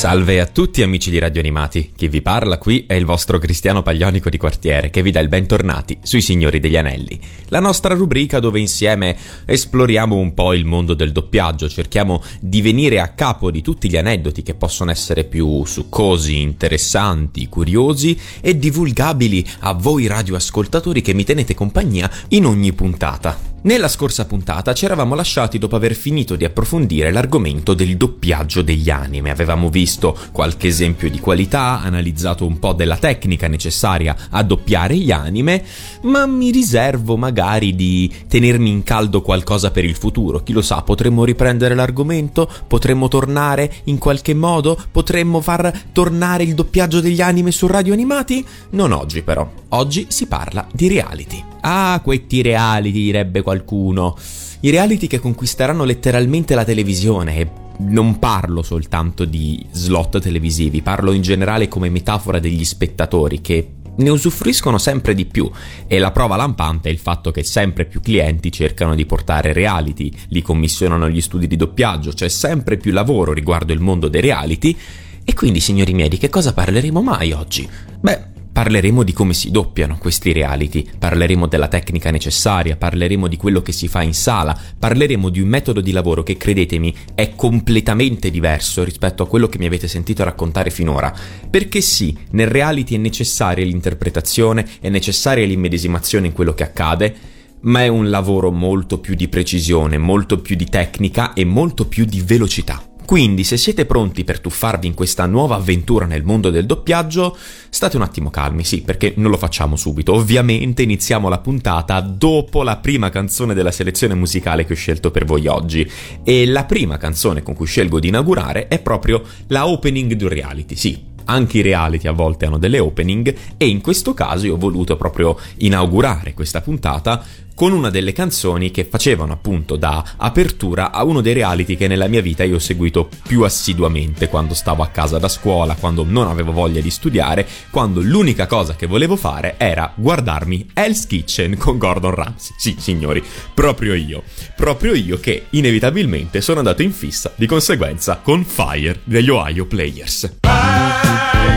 Salve a tutti amici di Radio Animati, chi vi parla qui è il vostro Cristiano Paglionico di quartiere che vi dà il bentornati sui Signori degli Anelli, la nostra rubrica dove insieme esploriamo un po' il mondo del doppiaggio, cerchiamo di venire a capo di tutti gli aneddoti che possono essere più succosi, interessanti, curiosi e divulgabili a voi radioascoltatori che mi tenete compagnia in ogni puntata. Nella scorsa puntata ci eravamo lasciati dopo aver finito di approfondire l'argomento del doppiaggio degli anime. Avevamo visto qualche esempio di qualità, analizzato un po' della tecnica necessaria a doppiare gli anime, ma mi riservo magari di tenermi in caldo qualcosa per il futuro. Chi lo sa, potremmo riprendere l'argomento, potremmo tornare in qualche modo, potremmo far tornare il doppiaggio degli anime su radio animati? Non oggi però. Oggi si parla di reality. Ah, questi reality, direbbe qualcuno. I reality che conquisteranno letteralmente la televisione e non parlo soltanto di slot televisivi, parlo in generale come metafora degli spettatori che ne usufruiscono sempre di più e la prova lampante è il fatto che sempre più clienti cercano di portare reality, li commissionano gli studi di doppiaggio, c'è sempre più lavoro riguardo il mondo dei reality e quindi signori miei di che cosa parleremo mai oggi? Beh, Parleremo di come si doppiano questi reality, parleremo della tecnica necessaria, parleremo di quello che si fa in sala, parleremo di un metodo di lavoro che, credetemi, è completamente diverso rispetto a quello che mi avete sentito raccontare finora. Perché sì, nel reality è necessaria l'interpretazione, è necessaria l'immedesimazione in quello che accade, ma è un lavoro molto più di precisione, molto più di tecnica e molto più di velocità. Quindi, se siete pronti per tuffarvi in questa nuova avventura nel mondo del doppiaggio, state un attimo calmi, sì, perché non lo facciamo subito. Ovviamente iniziamo la puntata dopo la prima canzone della selezione musicale che ho scelto per voi oggi. E la prima canzone con cui scelgo di inaugurare è proprio la opening di un reality, sì, anche i reality a volte hanno delle opening e in questo caso io ho voluto proprio inaugurare questa puntata con una delle canzoni che facevano appunto da apertura a uno dei reality che nella mia vita io ho seguito più assiduamente quando stavo a casa da scuola, quando non avevo voglia di studiare, quando l'unica cosa che volevo fare era guardarmi Hell's Kitchen con Gordon Ramsay. Sì, signori, proprio io. Proprio io che inevitabilmente sono andato in fissa di conseguenza con Fire degli Ohio Players.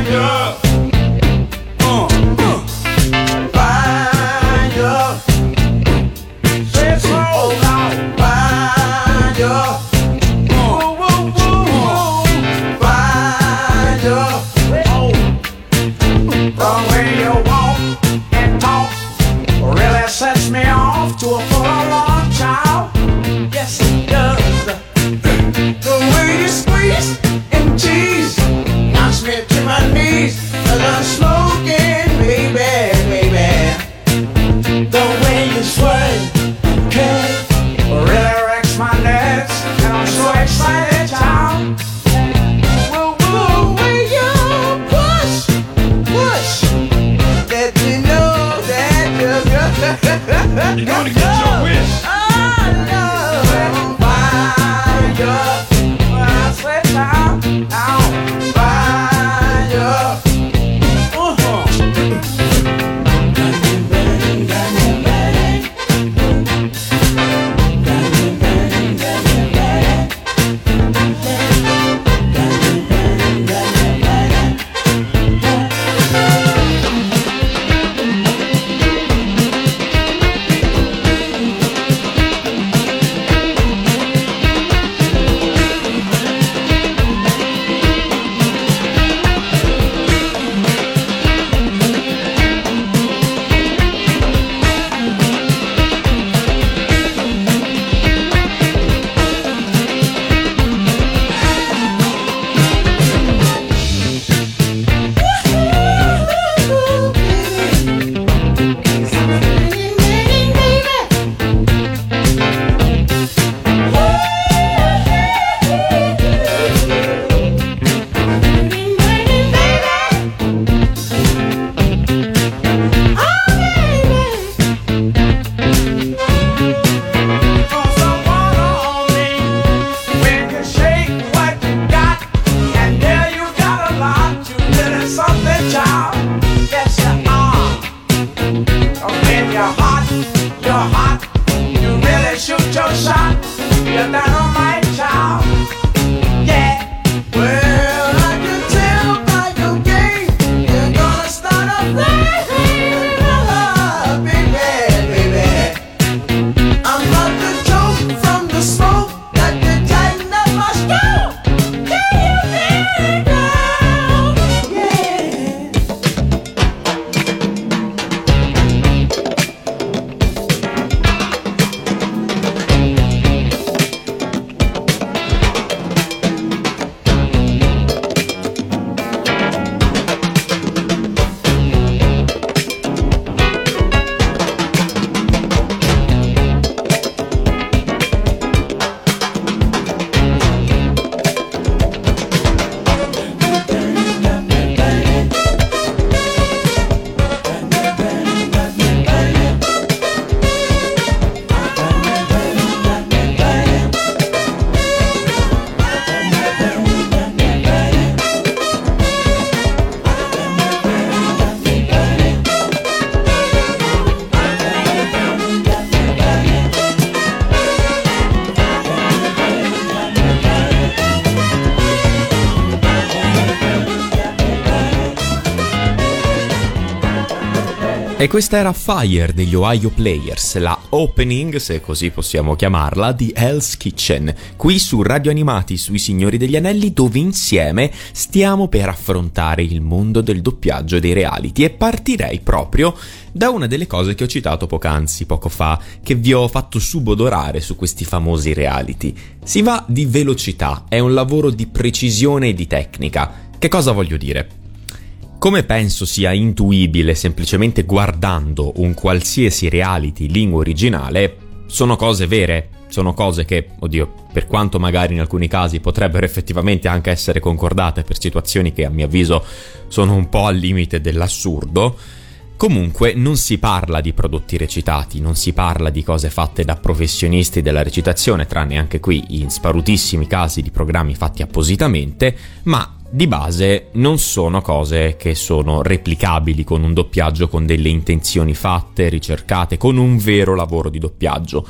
Fire! E questa era Fire degli Ohio Players, la opening, se così possiamo chiamarla, di Hell's Kitchen, qui su Radio Animati sui Signori degli Anelli, dove insieme stiamo per affrontare il mondo del doppiaggio dei reality e partirei proprio da una delle cose che ho citato poc'anzi, poco fa, che vi ho fatto subodorare su questi famosi reality. Si va di velocità, è un lavoro di precisione e di tecnica. Che cosa voglio dire? Come penso sia intuibile semplicemente guardando un qualsiasi reality lingua originale, sono cose vere, sono cose che, oddio, per quanto magari in alcuni casi potrebbero effettivamente anche essere concordate per situazioni che a mio avviso sono un po' al limite dell'assurdo, Comunque non si parla di prodotti recitati, non si parla di cose fatte da professionisti della recitazione, tranne anche qui in sparutissimi casi di programmi fatti appositamente, ma di base non sono cose che sono replicabili con un doppiaggio con delle intenzioni fatte, ricercate, con un vero lavoro di doppiaggio.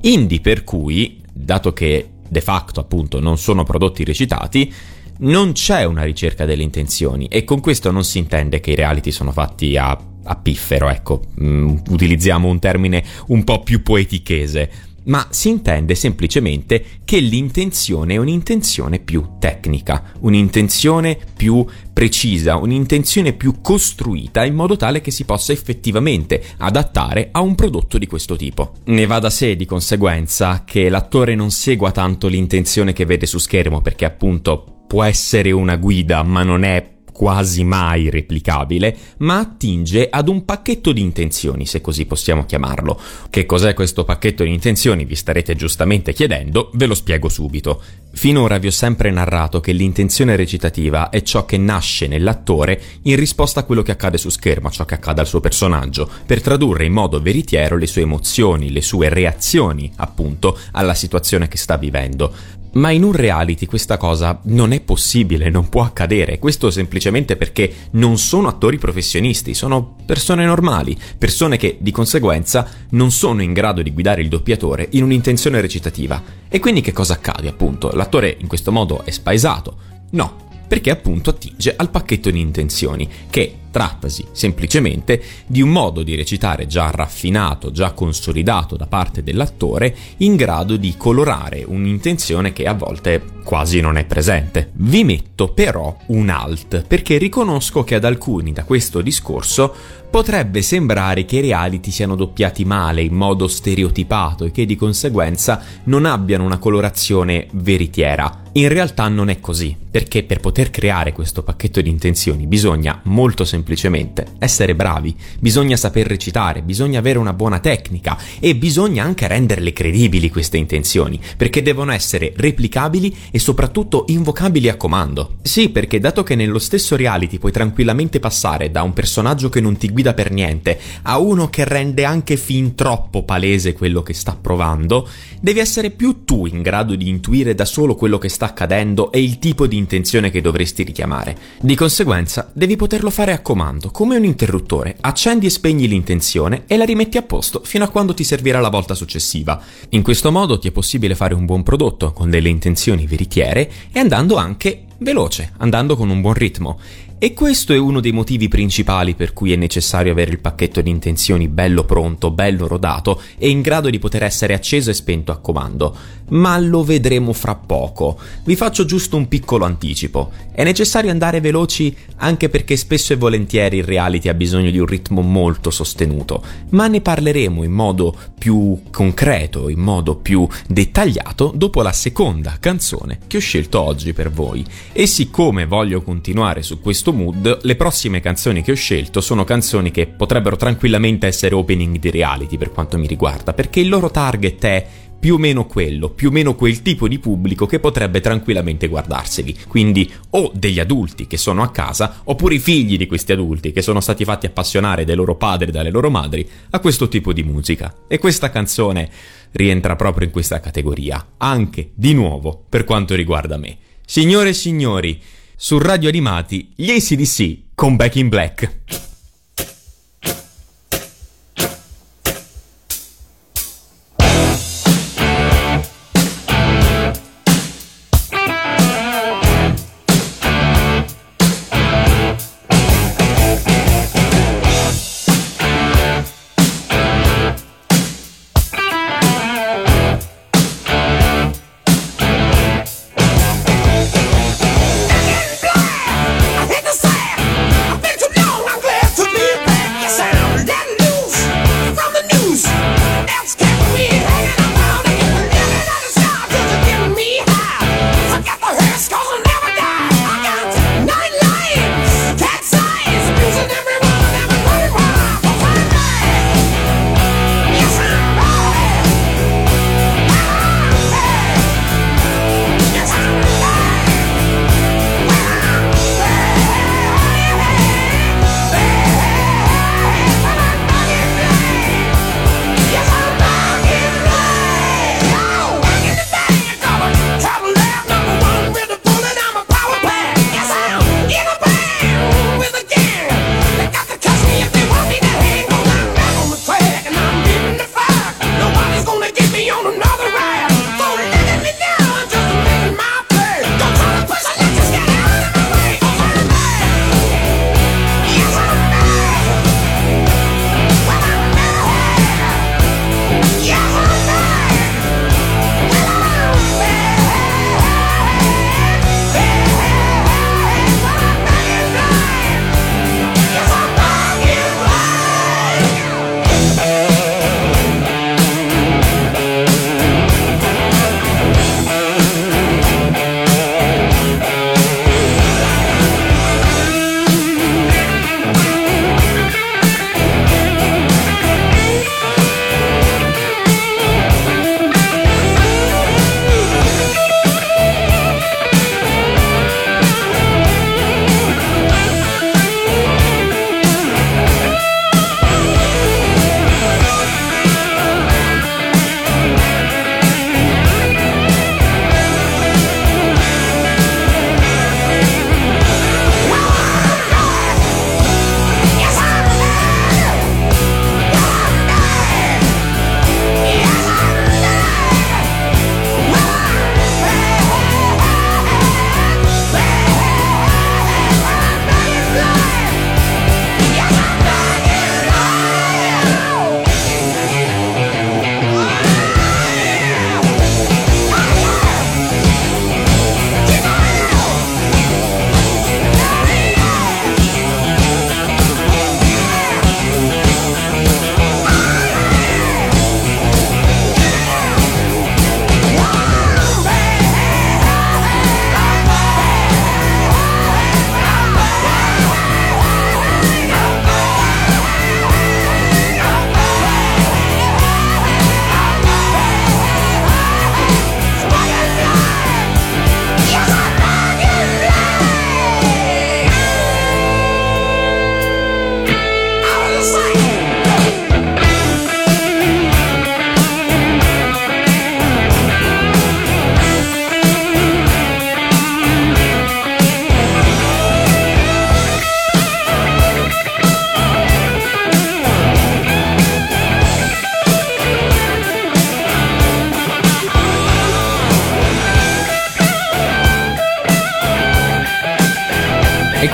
Indi per cui, dato che de facto appunto non sono prodotti recitati, non c'è una ricerca delle intenzioni e con questo non si intende che i reality sono fatti a, a piffero, ecco, mm, utilizziamo un termine un po' più poetichese ma si intende semplicemente che l'intenzione è un'intenzione più tecnica, un'intenzione più precisa, un'intenzione più costruita in modo tale che si possa effettivamente adattare a un prodotto di questo tipo. Ne va da sé di conseguenza che l'attore non segua tanto l'intenzione che vede su schermo perché appunto può essere una guida ma non è quasi mai replicabile, ma attinge ad un pacchetto di intenzioni, se così possiamo chiamarlo. Che cos'è questo pacchetto di intenzioni? Vi starete giustamente chiedendo, ve lo spiego subito. Finora vi ho sempre narrato che l'intenzione recitativa è ciò che nasce nell'attore in risposta a quello che accade su schermo, a ciò che accade al suo personaggio, per tradurre in modo veritiero le sue emozioni, le sue reazioni, appunto, alla situazione che sta vivendo. Ma in un reality questa cosa non è possibile, non può accadere. Questo semplicemente perché non sono attori professionisti, sono persone normali, persone che di conseguenza non sono in grado di guidare il doppiatore in un'intenzione recitativa. E quindi che cosa accade? Appunto, l'attore in questo modo è spaesato? No, perché appunto attinge al pacchetto di intenzioni, che trattasi semplicemente di un modo di recitare già raffinato, già consolidato da parte dell'attore, in grado di colorare un'intenzione che a volte quasi non è presente. Vi metto però un alt, perché riconosco che ad alcuni da questo discorso potrebbe sembrare che i reality siano doppiati male, in modo stereotipato e che di conseguenza non abbiano una colorazione veritiera. In realtà non è così, perché per poter creare questo pacchetto di intenzioni bisogna molto semplicemente essere bravi, bisogna saper recitare, bisogna avere una buona tecnica e bisogna anche renderle credibili queste intenzioni, perché devono essere replicabili e soprattutto invocabili a comando. Sì, perché dato che nello stesso reality puoi tranquillamente passare da un personaggio che non ti guida per niente a uno che rende anche fin troppo palese quello che sta provando, devi essere più tu in grado di intuire da solo quello che sta accadendo e il tipo di intenzione che dovresti richiamare. Di conseguenza, devi poterlo fare a comando, come un interruttore. Accendi e spegni l'intenzione e la rimetti a posto fino a quando ti servirà la volta successiva. In questo modo ti è possibile fare un buon prodotto con delle intenzioni veritiere e andando anche veloce, andando con un buon ritmo. E questo è uno dei motivi principali per cui è necessario avere il pacchetto di intenzioni bello pronto, bello rodato e in grado di poter essere acceso e spento a comando. Ma lo vedremo fra poco. Vi faccio giusto un piccolo anticipo. È necessario andare veloci anche perché spesso e volentieri il reality ha bisogno di un ritmo molto sostenuto, ma ne parleremo in modo più concreto, in modo più dettagliato dopo la seconda canzone che ho scelto oggi per voi. E siccome voglio continuare su questo questo mood, le prossime canzoni che ho scelto sono canzoni che potrebbero tranquillamente essere opening di reality per quanto mi riguarda, perché il loro target è più o meno quello, più o meno quel tipo di pubblico che potrebbe tranquillamente guardarseli. Quindi o degli adulti che sono a casa, oppure i figli di questi adulti che sono stati fatti appassionare dai loro padri e dalle loro madri a questo tipo di musica. E questa canzone rientra proprio in questa categoria, anche di nuovo per quanto riguarda me. Signore e signori, su Radio Animati gli ACDC con Back in Black.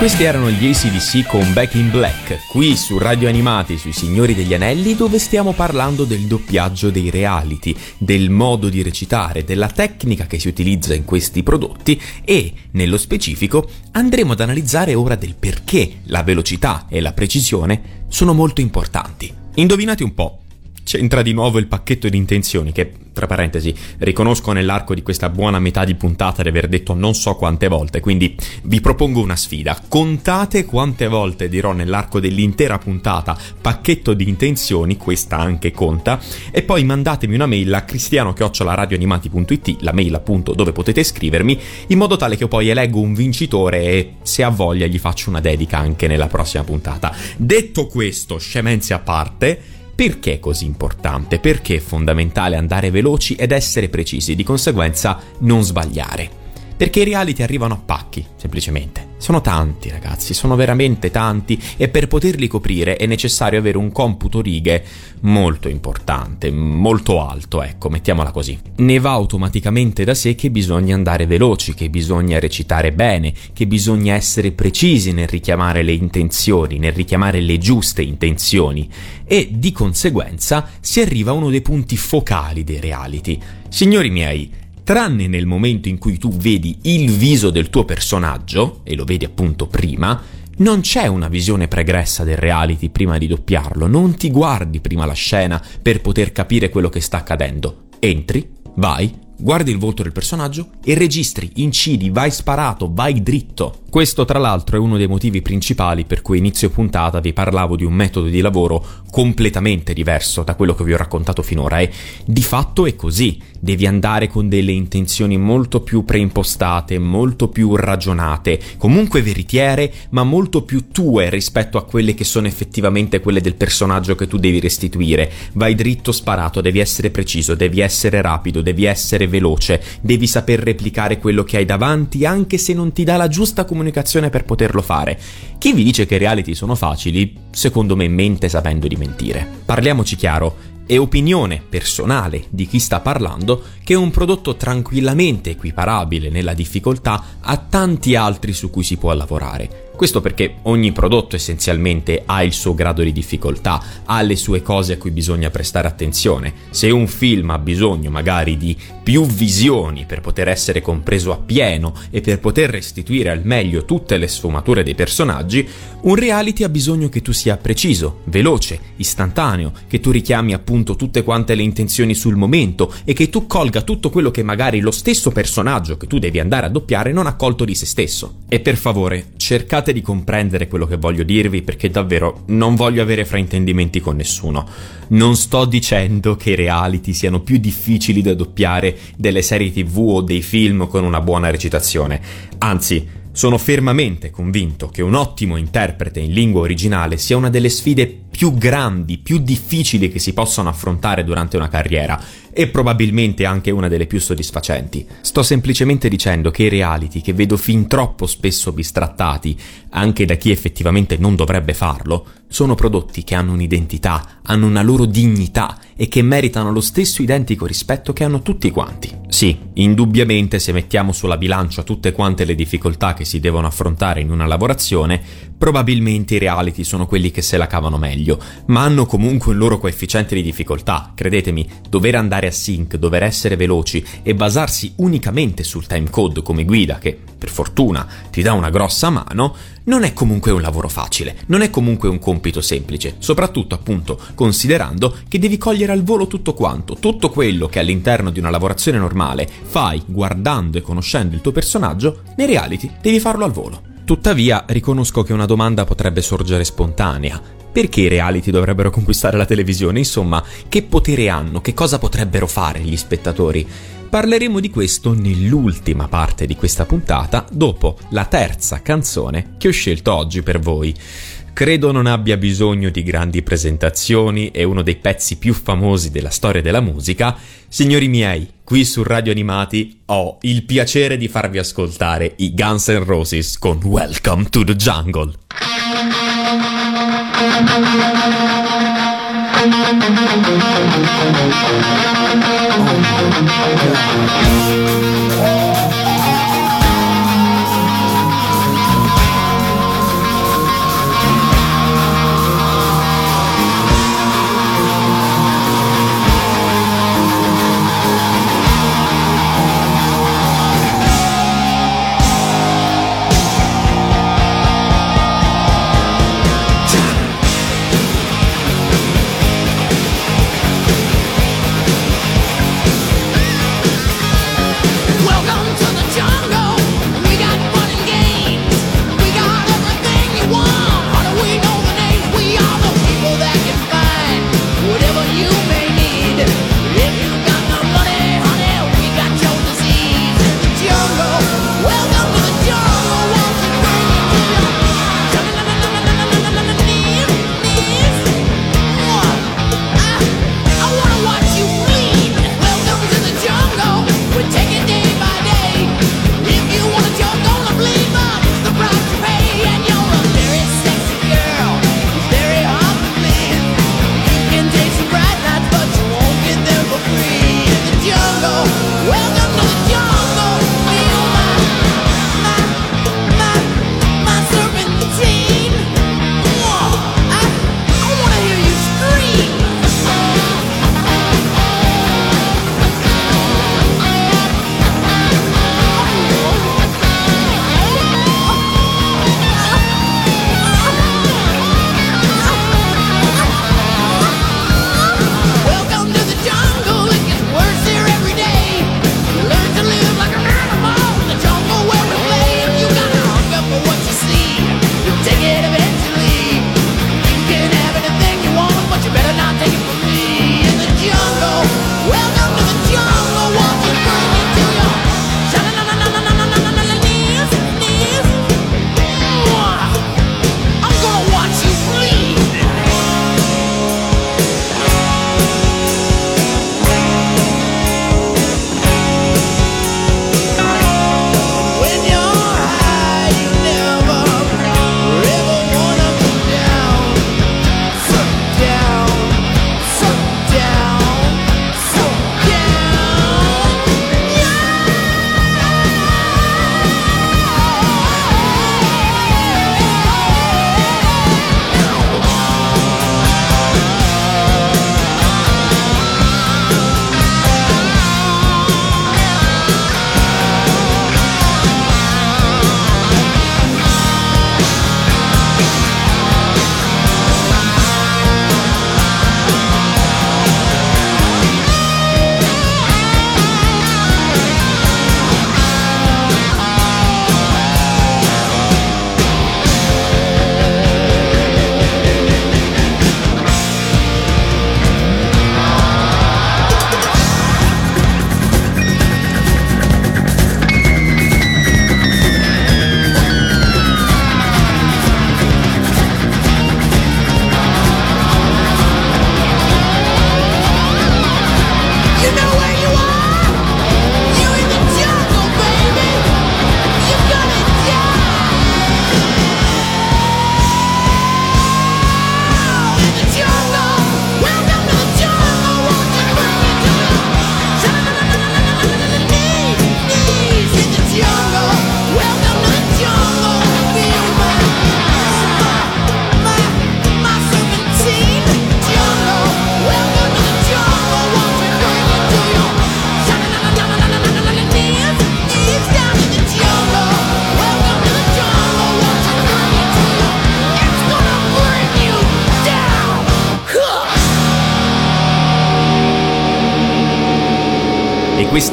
Questi erano gli ACDC con Back in Black, qui su Radio Animati sui Signori degli Anelli, dove stiamo parlando del doppiaggio dei reality, del modo di recitare, della tecnica che si utilizza in questi prodotti e, nello specifico, andremo ad analizzare ora del perché la velocità e la precisione sono molto importanti. Indovinate un po', c'entra di nuovo il pacchetto di intenzioni che, tra parentesi, riconosco nell'arco di questa buona metà di puntata di aver detto non so quante volte, quindi vi propongo una sfida. Contate quante volte dirò nell'arco dell'intera puntata pacchetto di intenzioni, questa anche conta, e poi mandatemi una mail a cristiano-radioanimati.it, la mail appunto dove potete scrivermi, in modo tale che poi eleggo un vincitore e se ha voglia gli faccio una dedica anche nella prossima puntata. Detto questo, scemenze a parte, perché è così importante? Perché è fondamentale andare veloci ed essere precisi, di conseguenza non sbagliare? Perché i reality arrivano a pacchi, semplicemente. Sono tanti, ragazzi, sono veramente tanti e per poterli coprire è necessario avere un computo righe molto importante, molto alto, ecco, mettiamola così. Ne va automaticamente da sé che bisogna andare veloci, che bisogna recitare bene, che bisogna essere precisi nel richiamare le intenzioni, nel richiamare le giuste intenzioni e di conseguenza si arriva a uno dei punti focali dei reality. Signori miei, tranne nel momento in cui tu vedi il viso del tuo personaggio, e lo vedi appunto prima, non c'è una visione pregressa del reality prima di doppiarlo, non ti guardi prima la scena per poter capire quello che sta accadendo. Entri, vai, guardi il volto del personaggio e registri, incidi, vai sparato, vai dritto. Questo tra l'altro è uno dei motivi principali per cui inizio puntata vi parlavo di un metodo di lavoro completamente diverso da quello che vi ho raccontato finora e di fatto è così, devi andare con delle intenzioni molto più preimpostate, molto più ragionate, comunque veritiere, ma molto più tue rispetto a quelle che sono effettivamente quelle del personaggio che tu devi restituire. Vai dritto sparato, devi essere preciso, devi essere rapido, devi essere veloce, devi saper replicare quello che hai davanti anche se non ti dà la giusta comunicazione per poterlo fare. Chi vi dice che i reality sono facili, secondo me mente sapendo di mentire. Parliamoci chiaro, è opinione personale di chi sta parlando che è un prodotto tranquillamente equiparabile nella difficoltà a tanti altri su cui si può lavorare. Questo perché ogni prodotto essenzialmente ha il suo grado di difficoltà, ha le sue cose a cui bisogna prestare attenzione. Se un film ha bisogno magari di più visioni per poter essere compreso appieno e per poter restituire al meglio tutte le sfumature dei personaggi, un reality ha bisogno che tu sia preciso, veloce, istantaneo, che tu richiami appunto tutte quante le intenzioni sul momento e che tu colga tutto quello che magari lo stesso personaggio che tu devi andare a doppiare non ha colto di se stesso. E per favore, cercate cercate di comprendere quello che voglio dirvi perché davvero non voglio avere fraintendimenti con nessuno. Non sto dicendo che i reality siano più difficili da doppiare delle serie tv o dei film con una buona recitazione. Anzi, sono fermamente convinto che un ottimo interprete in lingua originale sia una delle sfide più grandi, più difficili che si possano affrontare durante una carriera e probabilmente anche una delle più soddisfacenti. Sto semplicemente dicendo che i reality che vedo fin troppo spesso bistrattati, anche da chi effettivamente non dovrebbe farlo, sono prodotti che hanno un'identità, hanno una loro dignità e che meritano lo stesso identico rispetto che hanno tutti quanti. Sì, indubbiamente se mettiamo sulla bilancia tutte quante le difficoltà che si devono affrontare in una lavorazione, probabilmente i reality sono quelli che se la cavano meglio, ma hanno comunque un loro coefficiente di difficoltà. Credetemi, dover andare a sync, dover essere veloci e basarsi unicamente sul timecode come guida, che per fortuna ti dà una grossa mano, non è comunque un lavoro facile, non è comunque un compito semplice, soprattutto appunto considerando che devi cogliere al volo tutto quanto, tutto quello che all'interno di una lavorazione normale fai guardando e conoscendo il tuo personaggio, nei reality devi farlo al volo. Tuttavia riconosco che una domanda potrebbe sorgere spontanea. Perché i reality dovrebbero conquistare la televisione? Insomma, che potere hanno? Che cosa potrebbero fare gli spettatori? Parleremo di questo nell'ultima parte di questa puntata, dopo la terza canzone che ho scelto oggi per voi. Credo non abbia bisogno di grandi presentazioni, è uno dei pezzi più famosi della storia della musica. Signori miei, qui su Radio Animati ho il piacere di farvi ascoltare i Guns N' Roses con Welcome to the Jungle. Oh.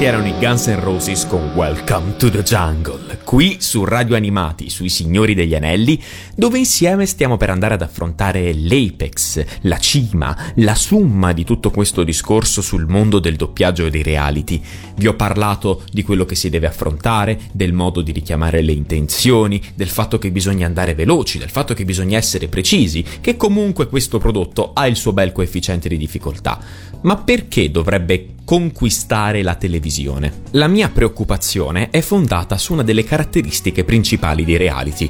Questi erano i Guns N' Roses con Welcome to the Jungle, qui su Radio Animati, sui Signori degli Anelli, dove insieme stiamo per andare ad affrontare l'apex, la cima, la summa di tutto questo discorso sul mondo del doppiaggio e dei reality. Vi ho parlato di quello che si deve affrontare, del modo di richiamare le intenzioni, del fatto che bisogna andare veloci, del fatto che bisogna essere precisi, che comunque questo prodotto ha il suo bel coefficiente di difficoltà. Ma perché dovrebbe conquistare la televisione? La mia preoccupazione è fondata su una delle caratteristiche principali dei reality,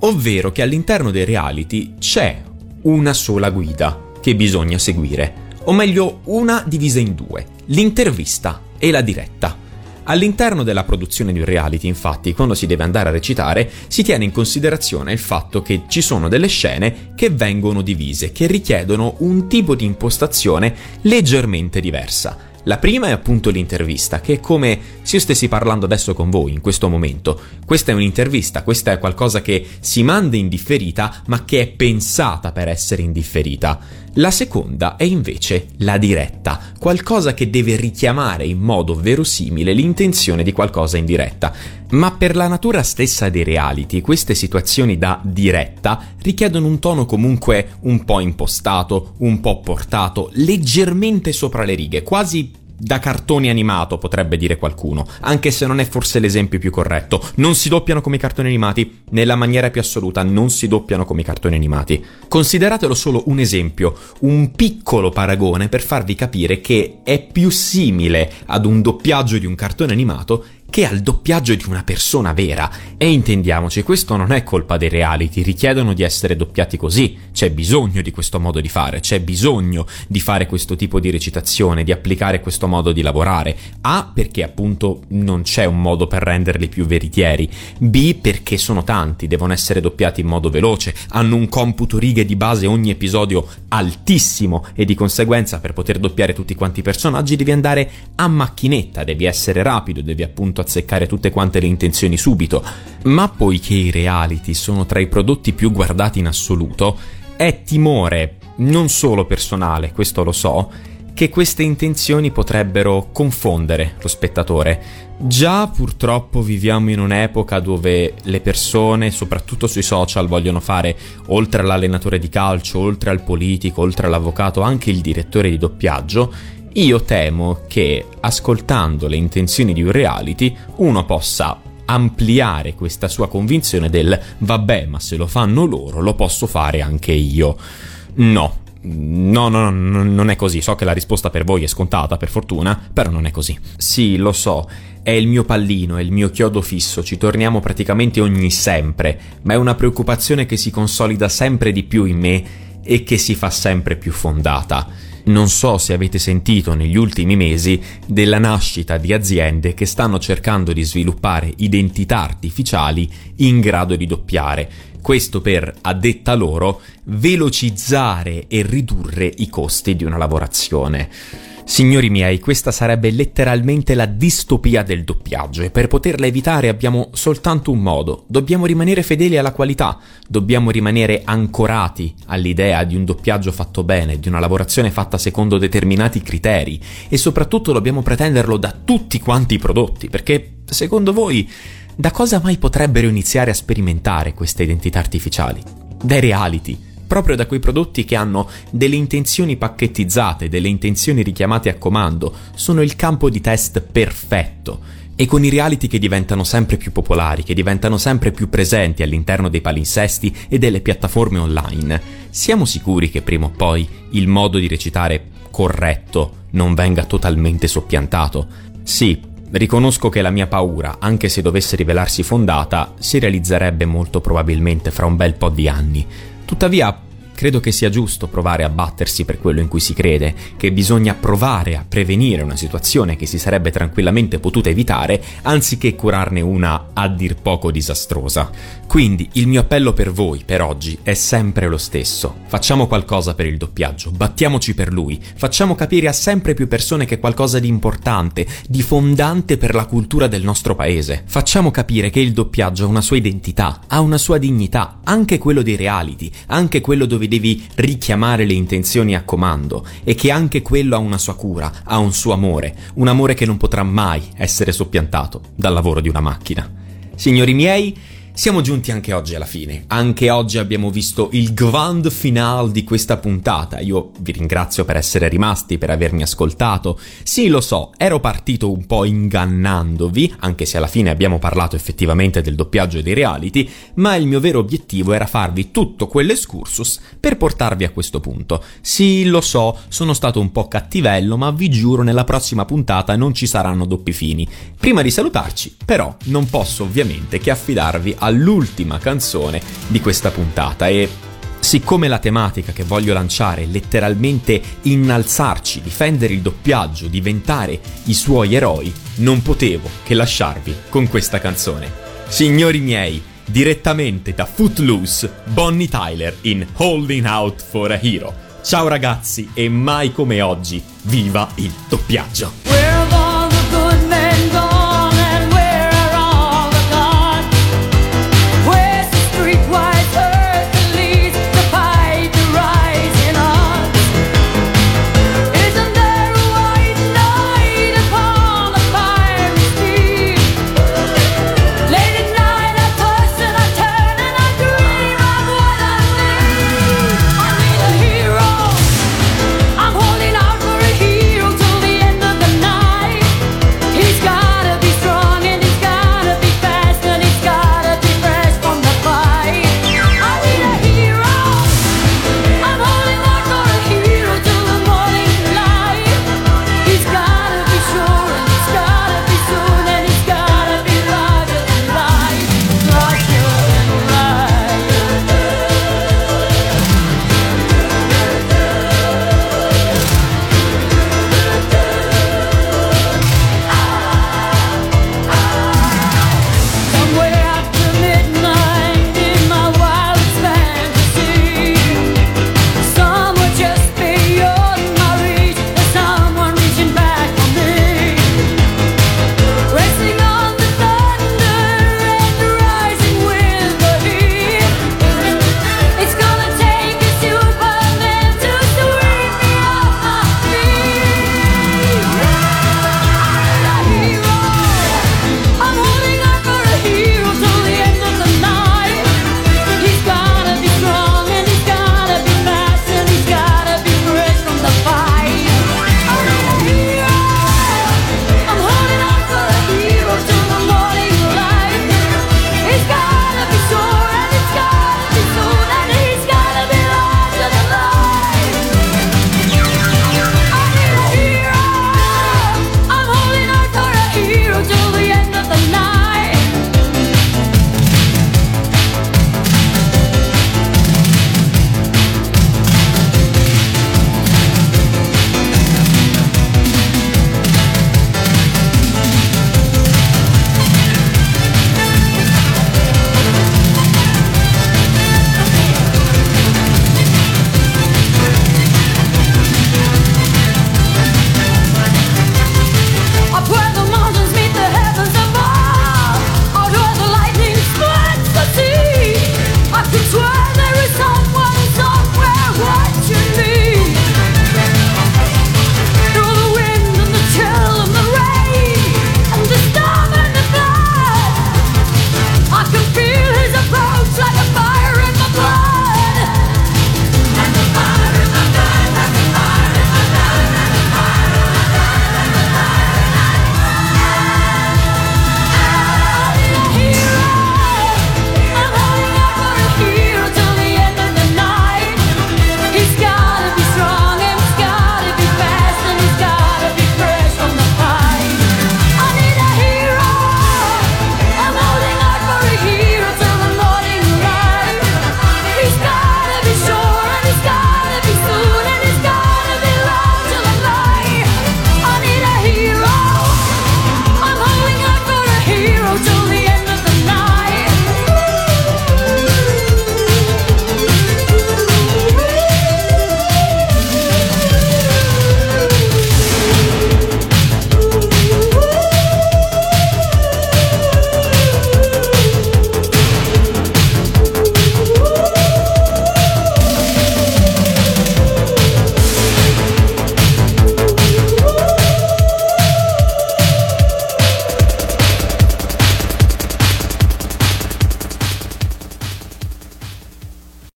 ovvero che all'interno dei reality c'è una sola guida che bisogna seguire, o meglio una divisa in due, l'intervista e la diretta. All'interno della produzione di un reality, infatti, quando si deve andare a recitare, si tiene in considerazione il fatto che ci sono delle scene che vengono divise, che richiedono un tipo di impostazione leggermente diversa. La prima è appunto l'intervista, che è come se io stessi parlando adesso con voi in questo momento. Questa è un'intervista, questa è qualcosa che si manda in differita, ma che è pensata per essere indifferita. La seconda è invece la diretta, qualcosa che deve richiamare in modo verosimile l'intenzione di qualcosa in diretta. Ma per la natura stessa dei reality, queste situazioni da diretta richiedono un tono comunque un po' impostato, un po' portato, leggermente sopra le righe, quasi da cartone animato, potrebbe dire qualcuno, anche se non è forse l'esempio più corretto. Non si doppiano come i cartoni animati, nella maniera più assoluta, non si doppiano come i cartoni animati. Consideratelo solo un esempio, un piccolo paragone per farvi capire che è più simile ad un doppiaggio di un cartone animato che al doppiaggio di una persona vera. E intendiamoci, questo non è colpa dei reality, richiedono di essere doppiati così, c'è bisogno di questo modo di fare, c'è bisogno di fare questo tipo di recitazione, di applicare questo modo di lavorare. A perché appunto non c'è un modo per renderli più veritieri, B perché sono tanti, devono essere doppiati in modo veloce, hanno un computo righe di base ogni episodio altissimo e di conseguenza per poter doppiare tutti quanti i personaggi devi andare a macchinetta, devi essere rapido, devi appunto azzeccare tutte quante le intenzioni subito, ma poiché i reality sono tra i prodotti più guardati in assoluto, è timore, non solo personale, questo lo so, che queste intenzioni potrebbero confondere lo spettatore. Già purtroppo viviamo in un'epoca dove le persone, soprattutto sui social, vogliono fare, oltre all'allenatore di calcio, oltre al politico, oltre all'avvocato, anche il direttore di doppiaggio, io temo che ascoltando le intenzioni di un reality uno possa ampliare questa sua convinzione del vabbè, ma se lo fanno loro, lo posso fare anche io. No. No, no, no, non è così. So che la risposta per voi è scontata, per fortuna, però non è così. Sì, lo so, è il mio pallino, è il mio chiodo fisso, ci torniamo praticamente ogni sempre, ma è una preoccupazione che si consolida sempre di più in me e che si fa sempre più fondata. Non so se avete sentito negli ultimi mesi della nascita di aziende che stanno cercando di sviluppare identità artificiali in grado di doppiare. Questo per, a detta loro, velocizzare e ridurre i costi di una lavorazione. Signori miei, questa sarebbe letteralmente la distopia del doppiaggio e per poterla evitare abbiamo soltanto un modo. Dobbiamo rimanere fedeli alla qualità, dobbiamo rimanere ancorati all'idea di un doppiaggio fatto bene, di una lavorazione fatta secondo determinati criteri e soprattutto dobbiamo pretenderlo da tutti quanti i prodotti, perché secondo voi da cosa mai potrebbero iniziare a sperimentare queste identità artificiali? Dai reality proprio da quei prodotti che hanno delle intenzioni pacchettizzate, delle intenzioni richiamate a comando, sono il campo di test perfetto. E con i reality che diventano sempre più popolari, che diventano sempre più presenti all'interno dei palinsesti e delle piattaforme online, siamo sicuri che prima o poi il modo di recitare corretto non venga totalmente soppiantato? Sì, Riconosco che la mia paura, anche se dovesse rivelarsi fondata, si realizzerebbe molto probabilmente fra un bel po' di anni. Tuttavia, credo che sia giusto provare a battersi per quello in cui si crede, che bisogna provare a prevenire una situazione che si sarebbe tranquillamente potuta evitare, anziché curarne una a dir poco disastrosa. Quindi il mio appello per voi, per oggi, è sempre lo stesso. Facciamo qualcosa per il doppiaggio, battiamoci per lui, facciamo capire a sempre più persone che è qualcosa di importante, di fondante per la cultura del nostro paese. Facciamo capire che il doppiaggio ha una sua identità, ha una sua dignità, anche quello dei reality, anche quello dove devi richiamare le intenzioni a comando e che anche quello ha una sua cura, ha un suo amore, un amore che non potrà mai essere soppiantato dal lavoro di una macchina. Signori miei, siamo giunti anche oggi alla fine. Anche oggi abbiamo visto il grand finale di questa puntata. Io vi ringrazio per essere rimasti, per avermi ascoltato. Sì, lo so, ero partito un po' ingannandovi, anche se alla fine abbiamo parlato effettivamente del doppiaggio dei reality, ma il mio vero obiettivo era farvi tutto quell'escursus per portarvi a questo punto. Sì, lo so, sono stato un po' cattivello, ma vi giuro nella prossima puntata non ci saranno doppi fini. Prima di salutarci, però, non posso ovviamente che affidarvi all'ultima canzone di questa puntata e siccome la tematica che voglio lanciare è letteralmente innalzarci, difendere il doppiaggio, diventare i suoi eroi, non potevo che lasciarvi con questa canzone. Signori miei, direttamente da Footloose, Bonnie Tyler in Holding Out for a Hero. Ciao ragazzi e mai come oggi, viva il doppiaggio!